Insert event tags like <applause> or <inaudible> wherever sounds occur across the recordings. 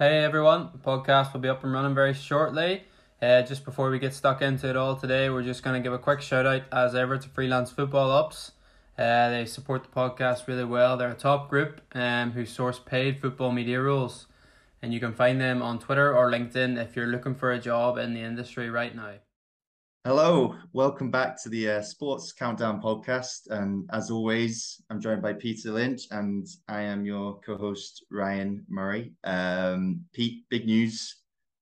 Hey everyone, the podcast will be up and running very shortly. Uh, just before we get stuck into it all today, we're just going to give a quick shout out as ever to Freelance Football Ups. Uh, they support the podcast really well. They're a top group um, who source paid football media rules. And you can find them on Twitter or LinkedIn if you're looking for a job in the industry right now. Hello, welcome back to the uh, Sports Countdown podcast. And as always, I'm joined by Peter Lynch and I am your co host, Ryan Murray. Um, Pete, big news.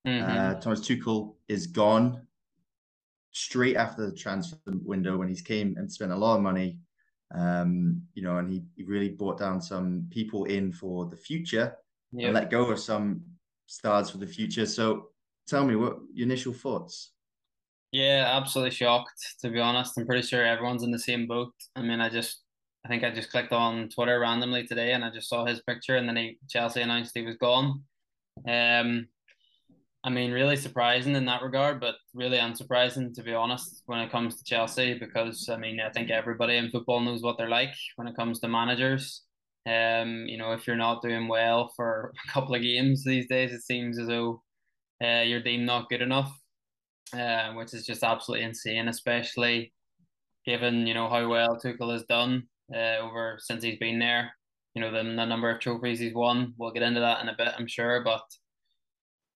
Mm-hmm. Uh, Thomas Tuchel is gone straight after the transfer window when he came and spent a lot of money. Um, you know, and he, he really brought down some people in for the future yep. and let go of some stars for the future. So tell me what your initial thoughts. Yeah, absolutely shocked to be honest. I'm pretty sure everyone's in the same boat. I mean, I just I think I just clicked on Twitter randomly today and I just saw his picture and then he Chelsea announced he was gone. Um I mean, really surprising in that regard, but really unsurprising to be honest when it comes to Chelsea because I mean I think everybody in football knows what they're like when it comes to managers. Um, you know, if you're not doing well for <laughs> a couple of games these days, it seems as though uh, you're deemed not good enough uh, which is just absolutely insane, especially given you know how well Tuchel has done uh, over since he's been there. You know the, the number of trophies he's won. We'll get into that in a bit, I'm sure. But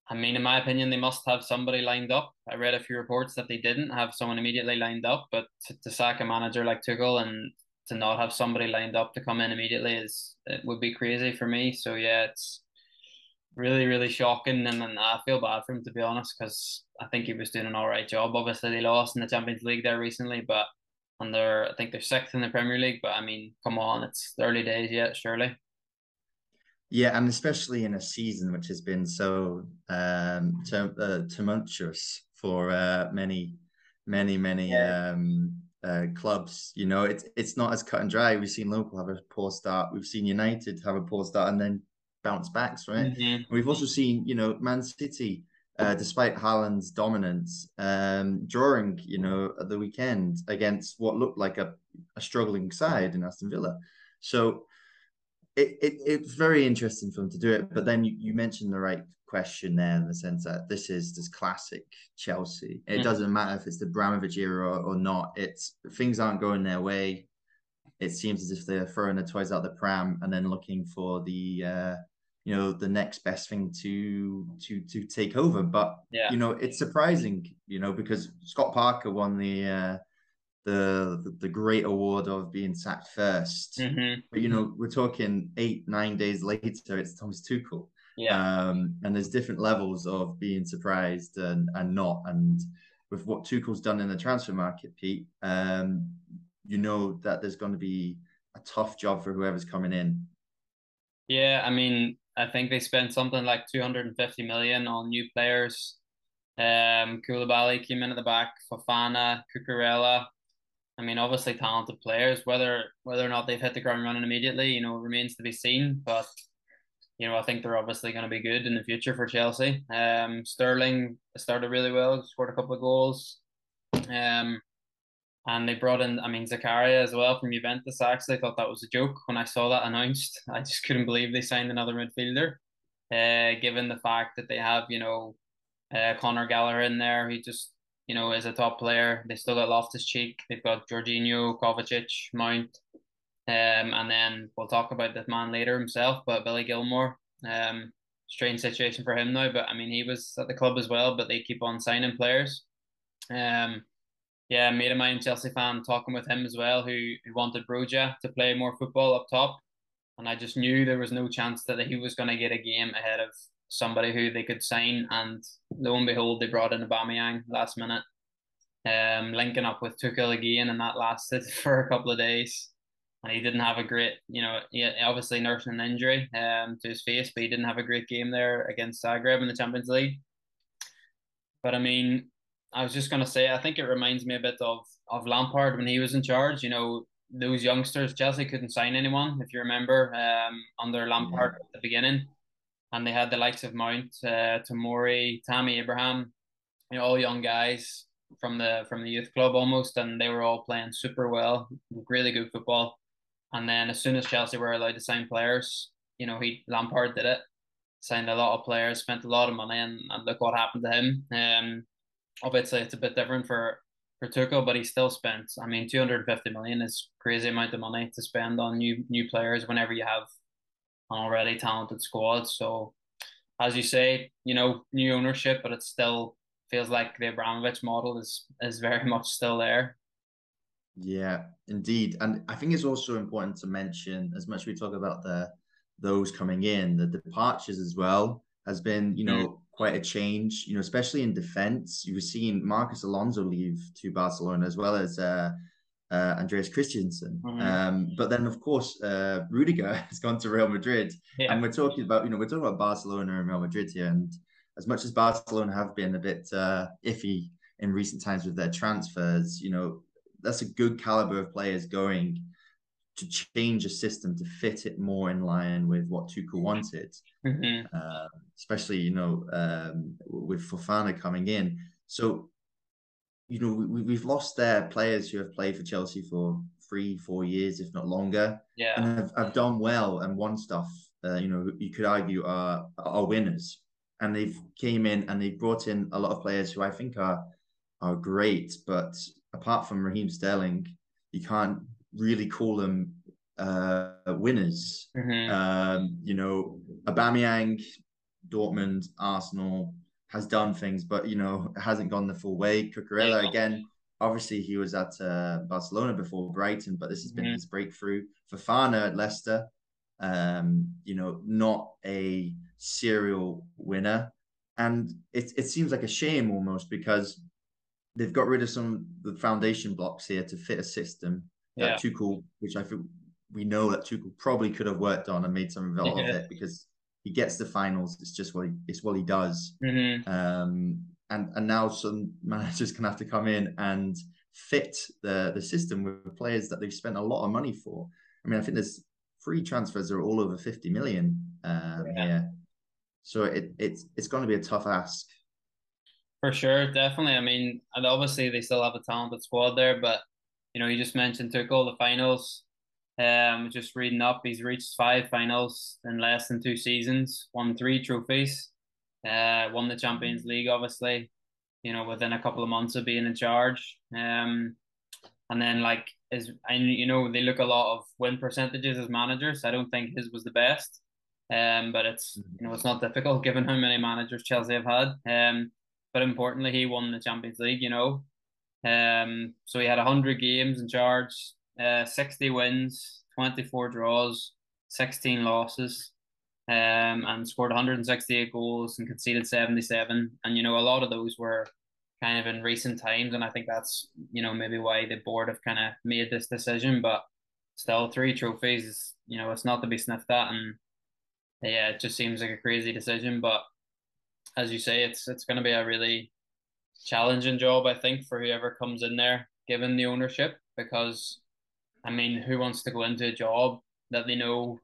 I mean, in my opinion, they must have somebody lined up. I read a few reports that they didn't have someone immediately lined up, but to, to sack a manager like Tuchel and to not have somebody lined up to come in immediately is it would be crazy for me. So yeah, it's really, really shocking. And, and I feel bad for him, to be honest, because I think he was doing an all right job. Obviously, they lost in the Champions League there recently, but and they're, I think they're sixth in the Premier League. But I mean, come on, it's early days yet, surely. Yeah, and especially in a season which has been so um, uh, tumultuous for uh, many, many, many yeah. um, uh, clubs. You know, it's it's not as cut and dry. We've seen Liverpool have a poor start. We've seen United have a poor start, and then bounce backs, right? Mm-hmm. We've also seen, you know, Man City, uh, despite Haaland's dominance, um, drawing, you know, at the weekend against what looked like a, a struggling side in Aston Villa. So it, it it's very interesting for them to do it. But then you, you mentioned the right question there in the sense that this is this classic Chelsea. It mm-hmm. doesn't matter if it's the Abramovich era or, or not. It's things aren't going their way. It seems as if they're throwing the toys out the pram and then looking for the uh, you know the next best thing to to to take over. But yeah. you know it's surprising you know because scott parker won the uh the the, great award of being sacked 1st mm-hmm. but you know we're talking eight nine days later it's thomas tuchel. Yeah. Um and there's different levels of being surprised and and not. And with what tuchel's done in the transfer market pete um you know that there's going to be a tough job for whoever's coming in. Yeah, I mean, I think they spent something like 250 million on new players. Um, Koulibaly came in at the back, Fofana, Cucurella. I mean, obviously talented players. Whether whether or not they've hit the ground running immediately, you know, remains to be seen. But you know, I think they're obviously going to be good in the future for Chelsea. Um, Sterling started really well, scored a couple of goals. Um, and they brought in, I mean, Zakaria as well from Juventus. I actually thought that was a joke when I saw that announced. I just couldn't believe they signed another midfielder, uh, given the fact that they have, you know, uh, Conor Gallagher in there. He just, you know, is a top player. They still got Loftus Cheek. They've got Jorginho, Kovacic, Mount. Um, and then we'll talk about this man later himself, but Billy Gilmour. Um, strange situation for him now, but I mean, he was at the club as well, but they keep on signing players. Um, yeah, a mate of mine, Chelsea fan, talking with him as well, who, who wanted Broja to play more football up top. And I just knew there was no chance that he was going to get a game ahead of somebody who they could sign. And lo and behold, they brought in Aubameyang last minute, um, linking up with Tuchel again, and that lasted <laughs> for a couple of days. And he didn't have a great, you know, he obviously nursing an injury um, to his face, but he didn't have a great game there against Zagreb in the Champions League. But I mean, I was just gonna say, I think it reminds me a bit of of Lampard when he was in charge. You know, those youngsters, Chelsea couldn't sign anyone, if you remember, um, under Lampard yeah. at the beginning, and they had the likes of Mount, uh, Tomori, Tammy Abraham, you know, all young guys from the from the youth club almost, and they were all playing super well, really good football. And then as soon as Chelsea were allowed to sign players, you know, he Lampard did it, signed a lot of players, spent a lot of money, and, and look what happened to him. Um, obviously it's a bit different for for Tuchel, but he still spent. I mean, two hundred fifty million is crazy amount of money to spend on new new players whenever you have an already talented squad. So, as you say, you know, new ownership, but it still feels like the Abramovich model is is very <laughs> much still there. Yeah, indeed, and I think it's also important to mention, as much as we talk about the those coming in, the departures as well has been, you know, mm. Quite a change. You know, especially in defense, you've seen Marcos Alonso leave to Barcelona as well as uh, uh, Andreas Christensen. Mm-hmm. Um, but then, of course, uh, Rudiger <laughs> has gone to Real Madrid, yeah. and we're talking about, you know, we're talking about Barcelona and Real Madrid here, and as much as Barcelona have been a bit uh, iffy in recent times with their transfers, you know, that's a good caliber of players going to change a system to fit it more in line with what Tuchel wanted, mm-hmm. uh, especially you know um, with Fofana coming in. So you know we, we've lost their players who have played for Chelsea for three, four years, if not longer, yeah, and have, have done well and won stuff. Uh, you know, you could argue are are winners, and they've came in and they've brought in a lot of players who I think are are great, but apart from Raheem Sterling, you can't really call them uh, winners. Mm-hmm. Um, you know, Aubameyang, Dortmund, Arsenal has done things, but you know hasn't gone the full way. Cucurella again. Obviously, he was at uh, Barcelona before Brighton, but this has been mm-hmm. his breakthrough. Fofana at Leicester, um, you know, not a serial winner, and it it seems like a shame almost because they've got rid of some of the foundation blocks here to fit a system that yeah. Tuchel, which I think we know that Tuchel probably could have worked on and made some of it because he gets the finals. It's just what he, it's what he does. Mm-hmm. Um, and and now some <laughs> managers can have to come in and fit the the system with players that they've spent a lot of money for. I mean, I think there's free transfers are all over 50 million um, yeah. here. So it, it's it's going to be a tough ask. For sure, definitely. I mean, and obviously they still have a talented squad there, but you know, you just mentioned took all the finals. Um, just reading up, he's reached five finals in less than two seasons, won three trophies, uh, won the Champions League, obviously, you know, within a couple of months of being in charge. Um, and then like is and you know they look a lot of win percentages as managers. I don't think his was the best, um, but it's mm-hmm. you know it's not difficult <laughs> given how many managers Chelsea have had. Um, but importantly, he won the Champions League. You know, um, so he had hundred games in charge, uh, 60 wins, 24 draws, 16 losses, um, and scored 168 goals and conceded 77. And, you know, a lot of those were kind of in recent times. And I think that's, you know, maybe why the board have kind of made this decision. But still, three trophies, is, you know, it's not to be sniffed at. And yeah, it just seems like a crazy decision. But as you say, it's it's going to be a really challenging job, I think, for whoever comes in there, given the ownership, because I mean, who wants to go into a job that they know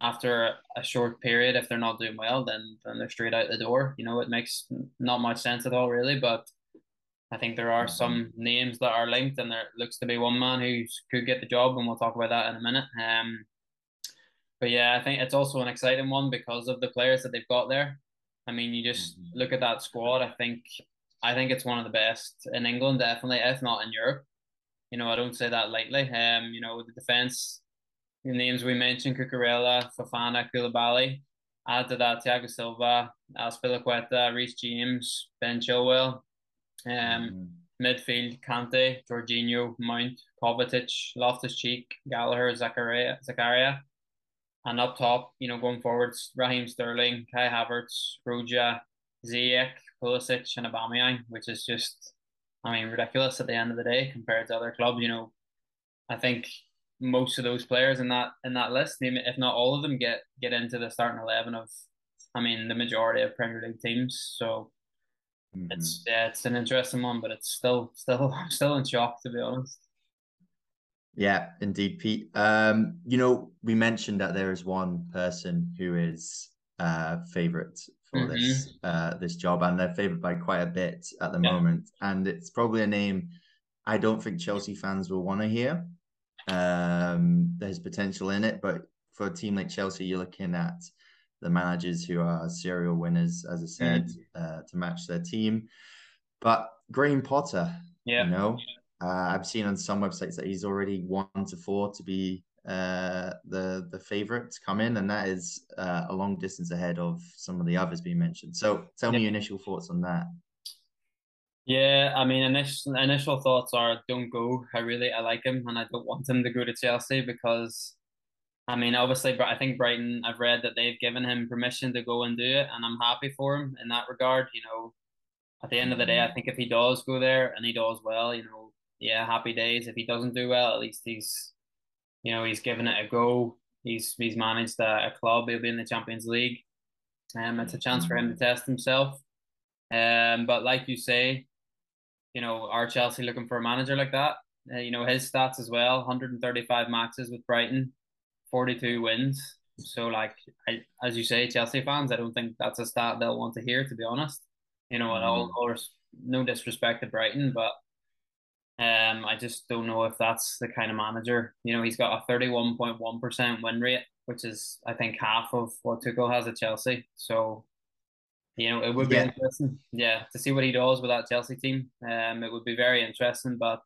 after a short period, if they're not doing well, then then they're straight out the door. You know, it makes not much sense at all, really. But I think there are some names that are linked, and there looks to be one man who could get the job, and we'll talk about that in a minute. Um, but yeah, I think it's also an exciting one because of the players that they've got there. I mean, you just mm-hmm. look at that squad. I think I think it's one of the best in England, definitely, if not in Europe. You know, I don't say that lightly. Um, you know, the defense, the names we mentioned, Cucurella, Fofana, Koulibaly. Add to that, Thiago Silva, Azpilicueta, Reece James, Ben Chilwell. Um, mm. midfield, Kante, Jorginho, Mount, Kovacic, Loftus-Cheek, Gallagher, Zakaria, Zakaria. And up top, you know, going forwards, Raheem Sterling, Kai Havertz, Broja, Ziyech, Pulisic, and Aubameyang, which is just I mean, ridiculous at the end of the day compared to other clubs. You know, I think most of those players in that in that list, if not all of them, get get into the starting eleven of, I mean, the majority of Premier League teams. So mm-hmm. it's yeah, it's an interesting one, but it's still <laughs> still still in shock to be honest. Yeah, indeed, Pete. Um, you know, we mentioned that there is one person who is uh favorite for mm-hmm. this uh, this job, and they're favoured by quite a bit at the yeah. moment. And it's probably a name I don't think Chelsea fans will want to hear. Um, there's potential in it, but for a team like Chelsea, you're looking at the managers who are serial winners, as I said, mm. uh, to match their team. But Graham Potter, yeah. you know, uh, I've seen on some websites that he's already one to four to be uh, the the favorites come in, and that is uh, a long distance ahead of some of the others being mentioned. So, tell yeah. me your initial thoughts on that. Yeah, I mean, initial initial thoughts are don't go. I really I like him, and I don't want him to go to Chelsea because, I mean, obviously, but I think Brighton. I've read that they've given him permission to go and do it, and I'm happy for him in that regard. You know, at the end of the day, I think if he does go there and he does well, you know, yeah, happy days. If he doesn't do well, at least he's, you know, he's given it a go. He's he's managed a, a club. He'll be in the Champions League. Um, it's a chance for him to test himself. Um, but like you say, you know, are Chelsea looking for a manager like that? Uh, you know, his stats as well 135 matches with Brighton, 42 wins. So, like, I, as you say, Chelsea fans, I don't think that's a stat they'll want to hear, to be honest. You know, mm. all, all, no disrespect to Brighton, but um, I just don't know if that's the kind of manager. You know, he's got a 31.1% win rate, which is, I think, half of what Tuchel has at Chelsea. So, you know, it would be yeah. interesting, yeah, to see what he does with that Chelsea team. Um, it would be very interesting, but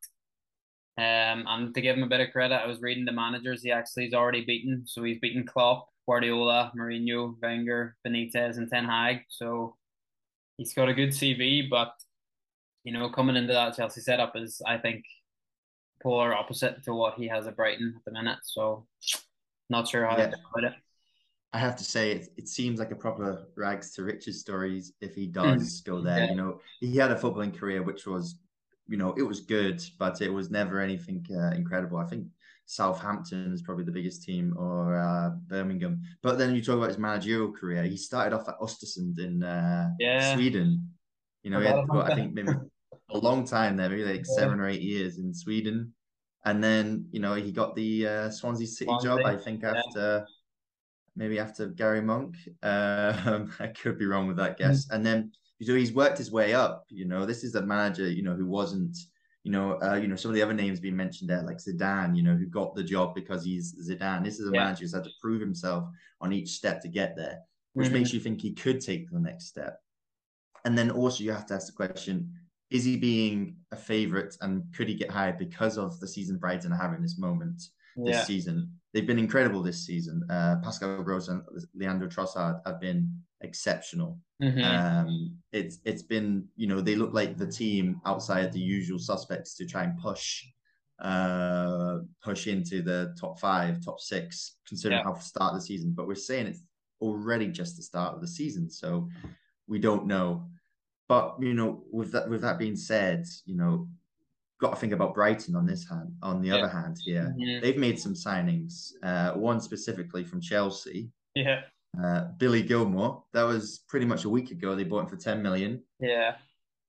um, and to give him a bit of credit, I was reading the managers he actually has already beaten. So he's beaten Klopp, Guardiola, Mourinho, Wenger, Benitez, and Ten Hag. So he's got a good CV, but you know, coming into that Chelsea setup is, I think, polar opposite to what he has at Brighton at the minute. So not sure how yeah. to put it. I have to say, it, it seems like a proper rags to riches stories if he does mm. go there. Yeah. You know, he had a footballing career which was, you know, it was good, but it was never anything uh, incredible. I think Southampton is probably the biggest team or uh, Birmingham. But then you talk about his managerial career. He started off at Östersund in uh, yeah. Sweden. You know, he had, I think maybe a long time there, maybe like seven or eight years in Sweden. And then, you know, he got the uh, Swansea City Swansea. job, I think, after maybe after Gary Monk. <laughs> Um, I could be wrong with that guess. Mm-hmm. And then so he's worked his way up. You know, this is a manager, you know, who wasn't, you know, uh, you know, some of the other names being mentioned there, like Zidane, you know, who got the job because he's Zidane. This is a yeah. manager who's had to prove himself on each step to get there, which mm-hmm. makes you think he could take the next step. And then also you have to ask the question: Is he being a favorite, and could he get hired because of the season Brighton are having this moment? this yeah. season. They've been incredible this season. Uh, Pascal Gross and Leandro Trossard have been exceptional. Mm-hmm. Um, it's it's been you know they look like the team outside the usual suspects to try and push uh push into the top five, top six, considering yeah. how start the season. But we're saying it's already just the start of the season, so we don't know. But you know, with that with that being said, you know, got to think about Brighton on this hand. On the yeah. other hand, here mm-hmm. they've made some signings. Uh, one specifically from Chelsea. Yeah. Uh, Billy Gilmour. That was pretty much a week ago. They bought him for ten million. Yeah.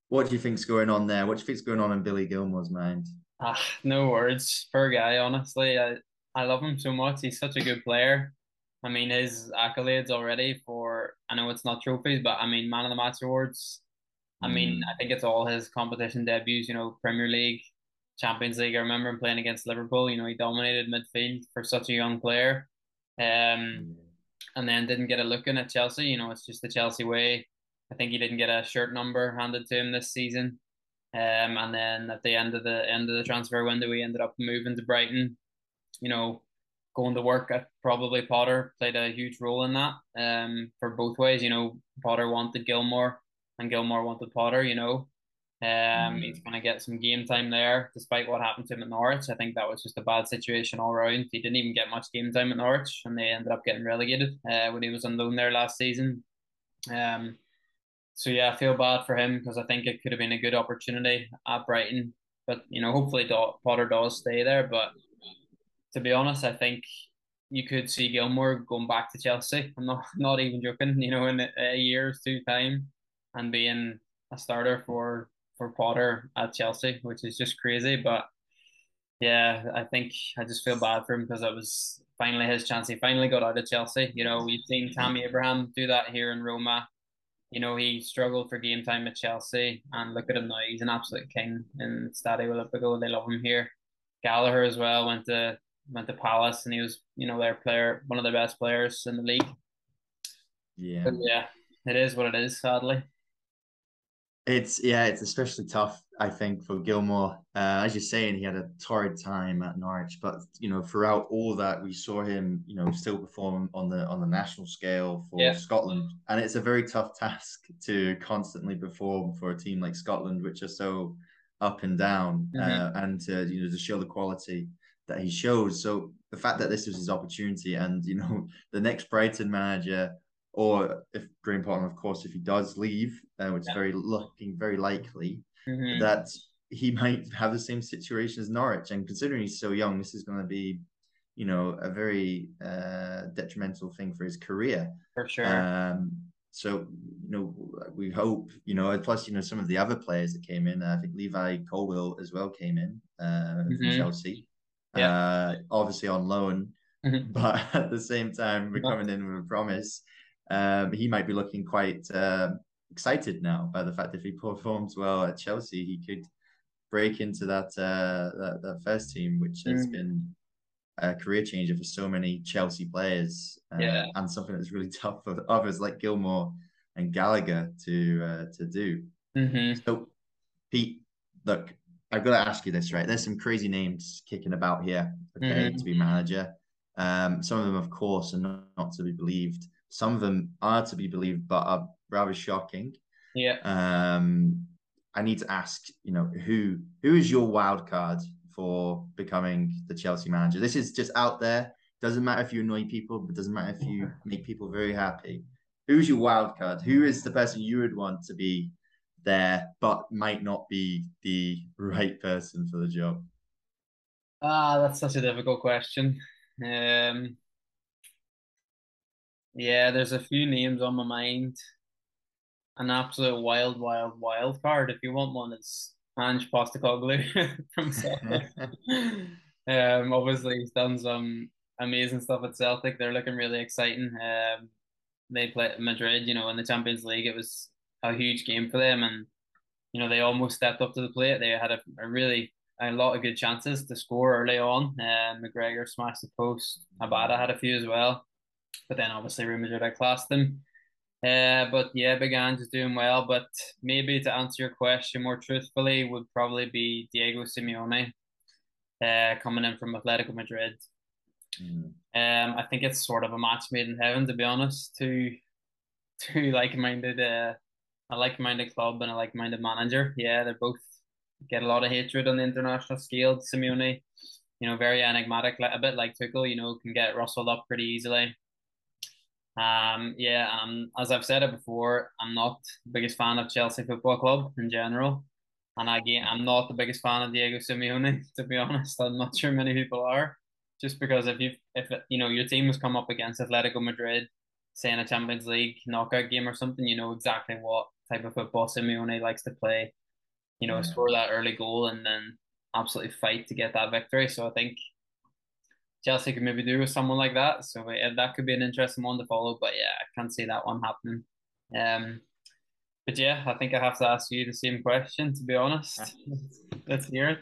What do you think's going on there? What do you think's going on in Billy Gilmour's mind? Ah, no words. Poor guy. Honestly, I I love him so much. He's such a good player. I mean, his accolades already for I know it's not trophies, but I mean, man of the match awards I mean, mm. I think it's all his competition debuts, you know, Premier League, Champions League. I remember him playing against Liverpool, you know, he dominated midfield for such a young player. Um, and then didn't get a look in at Chelsea. You know, it's just the Chelsea way. I think he didn't get a shirt number handed to him this season. Um, and then at the end of the end of the transfer window, he ended up moving to Brighton. You know, going to work at probably Potter played a huge role in that. Um, for both ways. You know, Potter wanted Gilmour and Gilmour wanted Potter, you know. Um, mm. he's going to get some game time there, despite what happened to him at Norwich. I think that was just a bad situation all around. He didn't even get much game time at Norwich, and they ended up getting relegated uh, when he was on loan there last season. Um, so yeah, I feel bad for him because I think it could have been a good opportunity at Brighton, but you know, hopefully Potter does stay there. But to be honest, I think you could see Gilmour going back to Chelsea. <laughs> I'm not not even joking. You know, in a year's two time and being a starter for for Potter at Chelsea, which is just crazy. But yeah, I think I just feel bad for him because it was finally his chance. He finally got out of Chelsea. You know, we've seen mm-hmm. Tammy Abraham do that here in Roma. You know, he struggled for game time at Chelsea, and look at him now. He's an absolute king in Stadio Olimpico. They love him here. Gallagher as well went to went to Palace, and he was you know their player, one of the best players in the league. Yeah. But yeah, it is what it is, sadly. It's yeah, it's especially tough, I think, for Gilmour. Uh, as you're saying, he had a torrid time at Norwich, but you know, throughout all that, we saw him, you know, still perform on the on the national scale for yeah. Scotland, and it's a very tough <laughs> task to constantly perform for a team like Scotland, which are so up and down, mm-hmm. uh, and to you know to show the quality that he shows. So the fact that this was his opportunity, and you know, <laughs> the next Brighton manager or if Graham Potter, of course, if he does leave, uh, which yeah. is very looking very likely, mm-hmm. that he <laughs> might have the same situation as Norwich. And considering he's so young, this is going to be, you know, a very uh, detrimental thing for his career. For sure. Um, so you know, we hope you know. Plus, you know, some of the other players that came in. I think Levi Colwill as well came in uh, mm-hmm. from Chelsea. Yeah. Uh, obviously on loan, mm-hmm. <laughs> but at the same time, we're coming in with a promise um, he might be looking quite uh, excited now by the fact if he <laughs> performs well at Chelsea, he could break into that uh, that, that first team, which has mm. been a career changer for so many Chelsea players, uh, yeah. and something that's really <laughs> tough for others like Gilmour and Gallagher to uh, to do. Mm-hmm. So, Pete, look, I've got to ask you this, right? There's some crazy names kicking about here, okay, mm-hmm. to be manager. Um, some of them, of course, are not, not to be believed. Some of them are to be believed, but are rather shocking. Yeah. Um, I need to ask, you know, who who is your wild card for becoming the Chelsea manager? This is just out there. Doesn't matter if you annoy people, but doesn't matter if you make people very happy. Who's your wild card? Who is the person you would want to be there, but might not be the right person for the job? Ah, that's such a difficult question. Um, yeah, there's a few names on my mind. An absolute wild, wild, wild card. If you want one, it's Ange Postecoglou <laughs> from Celtic. <laughs> um, obviously he's done some amazing stuff at Celtic. They're looking really exciting. Um, they played Madrid, you know, in the Champions League. It was a huge game for them, and you know they almost stepped up to the plate. They had a, a really a lot of good chances to score early on. Um, McGregor smashed the post. Abada had a few as well but then obviously Real Madrid outclassed them. Uh, but yeah, Big Ange is doing well. But maybe to answer your question more truthfully, would probably be Diego Simeone, uh, coming in from Atletico Madrid. Mm. Um, I think it's sort of a match made in heaven, to be honest. Two, <laughs> two like-minded, uh, a like-minded club and a like-minded manager. Yeah, they're both get a lot of hatred on the international scale. Simeone, you know, very enigmatic, a bit like Tuchel. You know, can get rustled up pretty easily. Um, yeah, um, as I've said it before, I'm not the biggest fan of Chelsea Football Club in general, and again, I'm not the biggest fan of Diego Simeone. <laughs> To be honest, I'm not sure many people are. Just because if you if you know your team has come up against Atletico Madrid, say in a Champions League knockout game or something, you know exactly what type of football Simeone likes to play. You know, yeah. score that early goal and then absolutely fight to get that victory. So I think Chelsea could maybe do with someone like that. So yeah, that could be an interesting one to follow. But yeah, I can't see that one happening. Um, but yeah, I think I have to ask you the same question. To be honest, <laughs> let's hear it.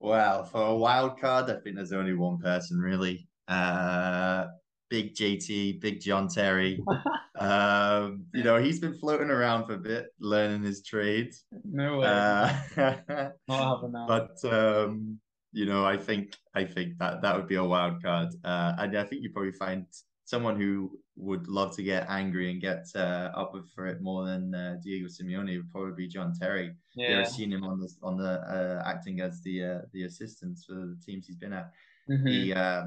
Well, for a wild card, I think there's only one person really. Uh, big JT, big John Terry. <laughs> um, you know, he's been floating around for a bit, learning his trade. No way. Uh, <laughs> Not having that. But um, you know, I think I think that that would be a wild card, uh, and I think you probably find someone who would love to get angry and get uh, up for it more than uh, Diego Simeone would probably be John Terry. Yeah. Ever seen him on the on the uh, acting as the uh, the assistants for the teams he's been at? Mm-hmm. He, uh,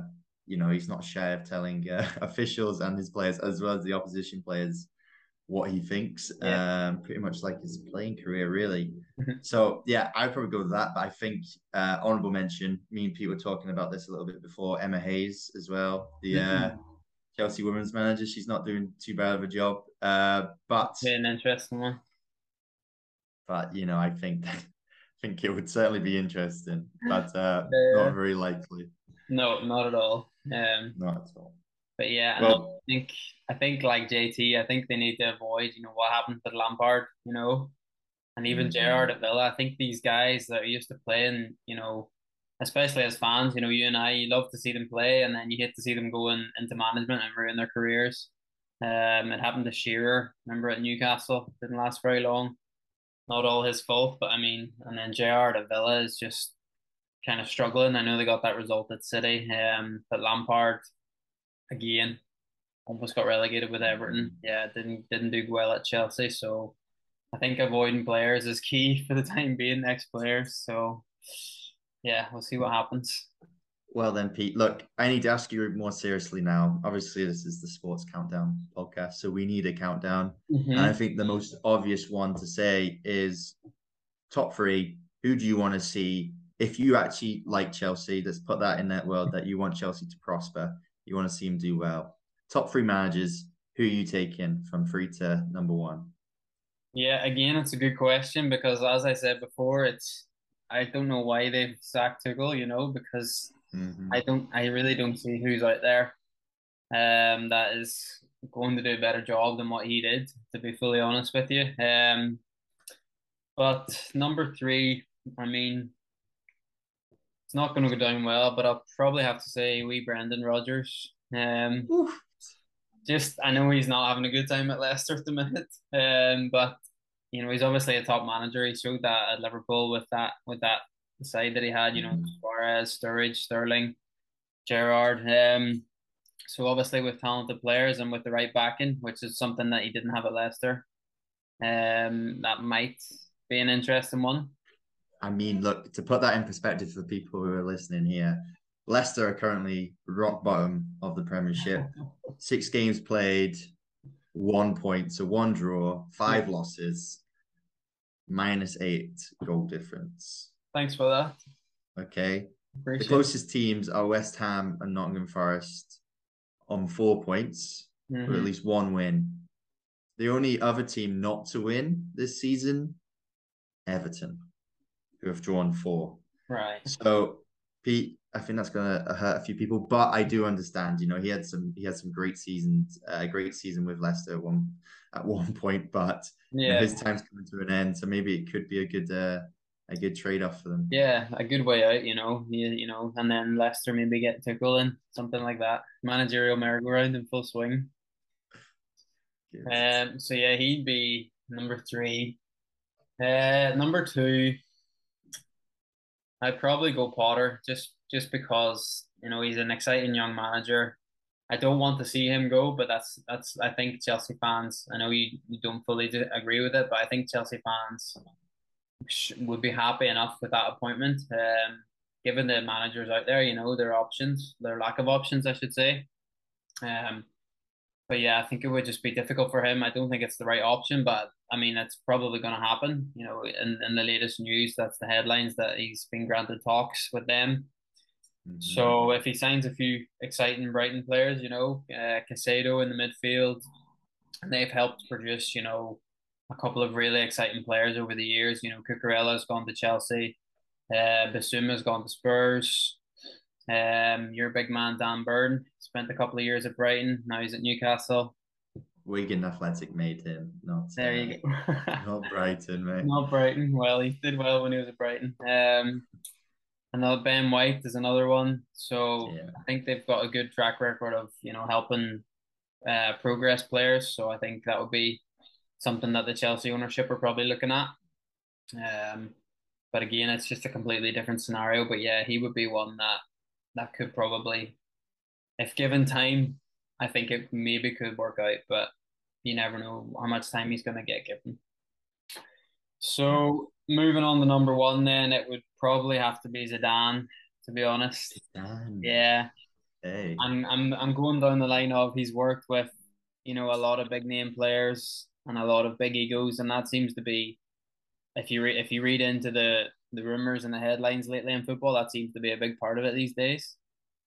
you know, he's not shy of telling uh, <laughs> officials and his players as well as the opposition players what he thinks. Yeah. Um, pretty much like his playing career, really. Mm-hmm. so yeah, I'd probably go with that. But I think uh, honorable mention. Me and Pete were talking about this a little bit before. Emma Hayes as well, the uh, mm-hmm. Chelsea women's manager. She's not doing too bad of a job. Uh, but an interesting one. But you know, I think <laughs> I think it would certainly be interesting, but uh, not very likely. No, not at all. Um, not at all. But yeah, well, I think I think like JT, I think they need to avoid, you know, what happened with Lampard, you know, and even mm-hmm. Gerrard at Villa. I think these guys that are used to playing, you know, especially as fans, you know, you and I, you love to see them play, and then you hate to see them go in, into management and ruin their careers. Um, it happened to Shearer. Remember at Newcastle, didn't last very long. Not all his fault, but I mean, and then Gerrard at Villa is just kind of struggling. I know they got that result at City, um, but Lampard again almost got relegated with Everton. Yeah, didn't didn't do well at Chelsea. So I think avoiding players is key <laughs> for the time being. Next players. So yeah, we'll see what happens. Well then, Pete. Look, I need to ask you more seriously now. Obviously, this is the Sports Countdown podcast, so we need a countdown. Mm-hmm. And I think the most obvious one to say is top three. Who do you want to see? If you actually like Chelsea, let's put that in that world that you want Chelsea to prosper. You want to see them do well. Top three managers. Who are you taking from three to number one? Yeah, again, it's a good question because, as I said before, it's I don't know why they've sacked Tuchel. You know, because mm-hmm. I don't, I really don't see who's out there um, that is going to do a better job than what he did. To be fully honest with you, um, but number three, I mean, it's not going to go down well, but I'll probably have to say we Brendan Rodgers. Um, just I know he's not having a good time at Leicester at the minute, um, but you know he's obviously a top manager. He showed that at Liverpool with that with that side that he had. You know mm-hmm. Suarez, Sturridge, Sterling, Gerrard. Um, so obviously with talented players and with the right backing, which is something that he didn't have at Leicester, um, that might be an interesting one. I mean, look to put that in perspective for people who are listening here. Leicester are currently rock bottom of the Premiership. <laughs> Six games played, one point, so one draw, five losses, minus eight goal difference. Thanks for that. Okay. Appreciate the closest teams are West Ham and Nottingham Forest on four points, mm-hmm. with at least one win. The only other team not to win this season, Everton, who have drawn four. Right. So, Pete, I think that's going to hurt a few people, but I do understand. You know, he had some he had some great seasons, a uh, great season with Leicester at one at one point, but yeah, you know, his time's coming to an end, so maybe it could be a good uh, a good trade off for them. Yeah, a good way out. You know, you, you know, and then Leicester maybe get Tuchel in something like that. Managerial merry-go-round in full swing. Good. Um. So yeah, he'd be number three. Uh, number two. I'd probably go Potter just just because you know he's an exciting young manager. I don't want to see him go, but that's that's I think Chelsea fans. I know you, you don't fully agree with it, but I think Chelsea fans would be happy enough with that appointment. Um, given the managers out there, you know their options, their lack of options, I should say. Um, but yeah, I think it would just be difficult for him. I don't think it's the right option, but I mean, that's probably going to happen. You know, in, in the latest news, that's the headlines that he's been granted talks with them. Mm-hmm. So if he signs a few exciting Brighton players, you know, uh, Caicedo in the midfield, and they've helped produce, you know, a couple of really exciting players over the years. You know, Cucurella's gone to Chelsea, uh, Bissouma's gone to Spurs. Um, your big man Dan Burn spent a couple of years at Brighton. Now he's at Newcastle. Wigan Athletic made him, not there. Uh, you go. <laughs> not Brighton, mate. Not Brighton. Well, he did well when he was at Brighton. Um, another Ben White is another one. So yeah. I think they've got a good track record of you know helping uh, progress players. So I think that would be something that the Chelsea ownership are probably looking at. Um, but again, it's just a completely different scenario. But yeah, he would be one that that could probably, if given time, I think it maybe could work out. But you never know how much time he's going to get given. So moving on to number one, then it would probably have to be Zidane. To be honest, Zidane. yeah. Hey. I'm I'm I'm going down the line of he's worked with, you know, a lot of big name players and a lot of big egos, and that seems to be, if you re- if you read into the the rumors and the headlines lately in football, that seems to be a big part of it these days.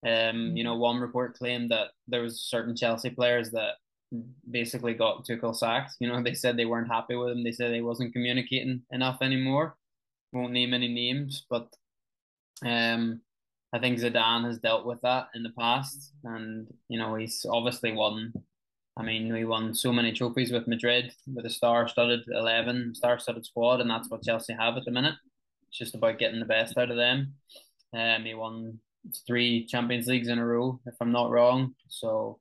Um, you know, one report claimed that there was certain Chelsea players that basically got Tuchel sacked. You know, they said they weren't happy with him. They said he wasn't communicating enough anymore. Won't name any names, but um, I think Zidane has dealt with that in the past, and you know he's obviously won. I mean, we won so many trophies with Madrid with a star-studded eleven, star-studded squad, and that's what Chelsea have at the minute. It's just about getting the best out of them. Um, he won three Champions Leagues in a row, if I'm not wrong. So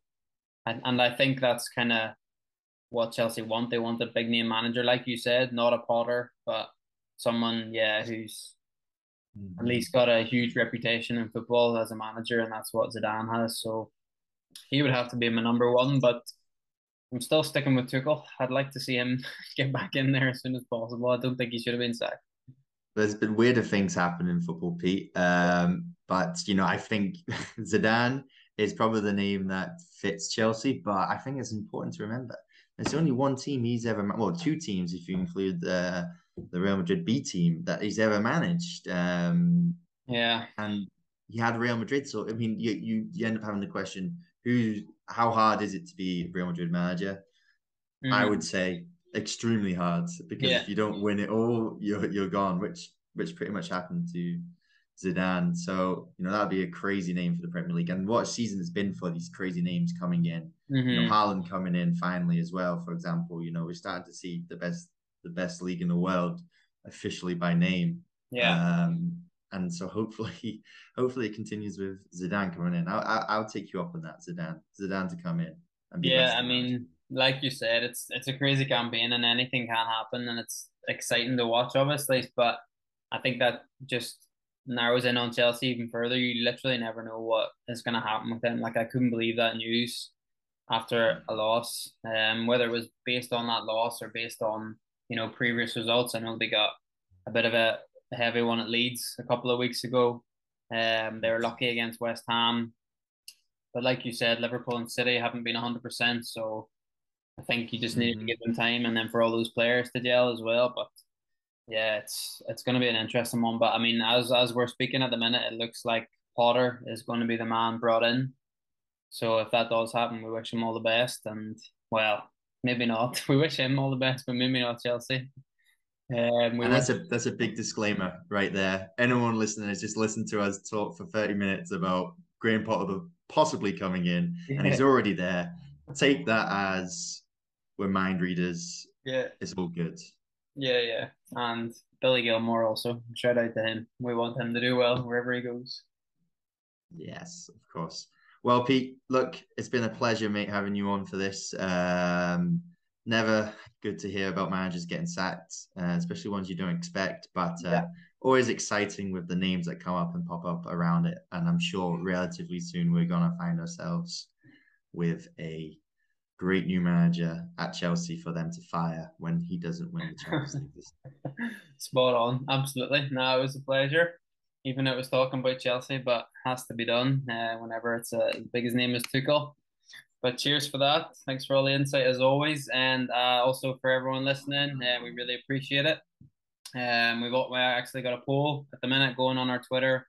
and, and I think that's kind of what Chelsea want. They want a big name manager, like you said, not a Potter, but someone, yeah, who's mm-hmm. at least got a huge reputation in football as a manager, and that's what Zidane has. So he would have to be my number one, but I'm still sticking with Tuchel. I'd like to see him <laughs> get back in there as soon as possible. I don't think he should have been sacked. There's been weirder things happen in football, Pete. Um, but you know, I think <laughs> Zidane is probably the name that fits Chelsea. But I think it's important to remember there's only one team he's ever well, two teams if you include the the Real Madrid B team that he's ever managed. Um, yeah, and he had Real Madrid. So I mean, you you, you end up having the question: Who? How hard is it to be Real Madrid manager? Mm. I would say extremely hard because yeah. if you don't win it all, you're you're gone. Which which pretty much happened to Zidane. So, you know, that'd be a crazy name for the Premier League. And what a season has been for these crazy names coming in. Mm-hmm. You know, Haaland coming in finally as well, for example. You know, we're starting to see the best the best league in the world officially by name. Yeah. Um, and so hopefully, <laughs> hopefully it continues with Zidane coming in. I'll, I'll, I'll take you up on that, Zidane. Zidane to come in. and yeah, I mean, like you said, it's it's a crazy campaign and anything can happen, and it's exciting to watch, obviously. But I think that just narrows in on Chelsea even further. You literally never know what is going to happen with them. Like I couldn't believe that news after a loss, um, whether it was based on that loss or based on you know previous results. I know they got a bit of a heavy one at Leeds a couple of weeks ago. Um, they were lucky against West Ham, but like you said, Liverpool and City haven't been hundred percent. So I think you just need mm-hmm. to give them time, and then for all those players to gel as well. But yeah, it's it's going to be an interesting one. But I mean, as as we're speaking at the minute, it looks like Potter is going to be the man brought in. So if that does happen, we wish him all the best. And well, maybe not. <laughs> We wish him all the best, but maybe not Chelsea. Um, and that's a that's a big disclaimer right there. Anyone listening has just listened to us talk for thirty minutes about Graham Potter possibly coming in, yeah. and he's already there. Take that as we're mind readers. Yeah, it's all good. Yeah, yeah. And Billy Gilmour also. Shout out to him. We want him to do well wherever he goes. Yes, of course. Well, Pete, look, it's been a pleasure, mate, having you on for this. Um, never good to hear about managers getting sacked, uh, especially ones you don't expect, but uh, yeah. always exciting with the names that come up and pop up around it. And I'm sure relatively soon we're going to find ourselves with a great new manager at Chelsea for them to fire when he doesn't win the Champions League. <laughs> Spot on, absolutely. No, it was a pleasure. Even though it was talking about Chelsea, but has to be done uh, whenever it's uh, as big as name as Tuchel. But cheers for that. Thanks for all the insight as always, and uh, also for everyone listening. Uh, we really appreciate it. Um, we've got, we actually got a poll at the minute going on our Twitter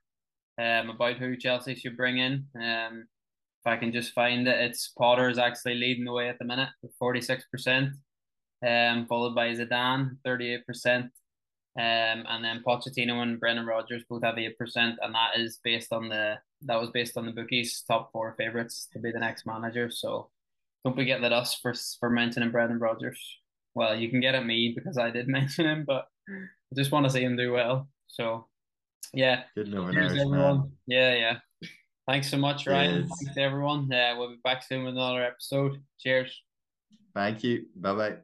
um, about who Chelsea should bring in. Um, if I can just find it, it's Potter is actually leading the way at the minute with 46%, um, followed by Zidane, 38%. Um, and then Pochettino and Brendan Rodgers both have 8%, and that is based on the that was based on the bookies' top four favourites to be the next manager. So don't be getting at us for for mentioning Brendan Rodgers. Well, you can get at me because I did <laughs> mention him, but I just want to see him do well. So yeah. Good Cheers, everyone. Yeah, yeah. Thanks so much, Ryan. Yes. Thanks everyone. Uh, we'll be back soon with another episode. Cheers. Thank you. Bye bye.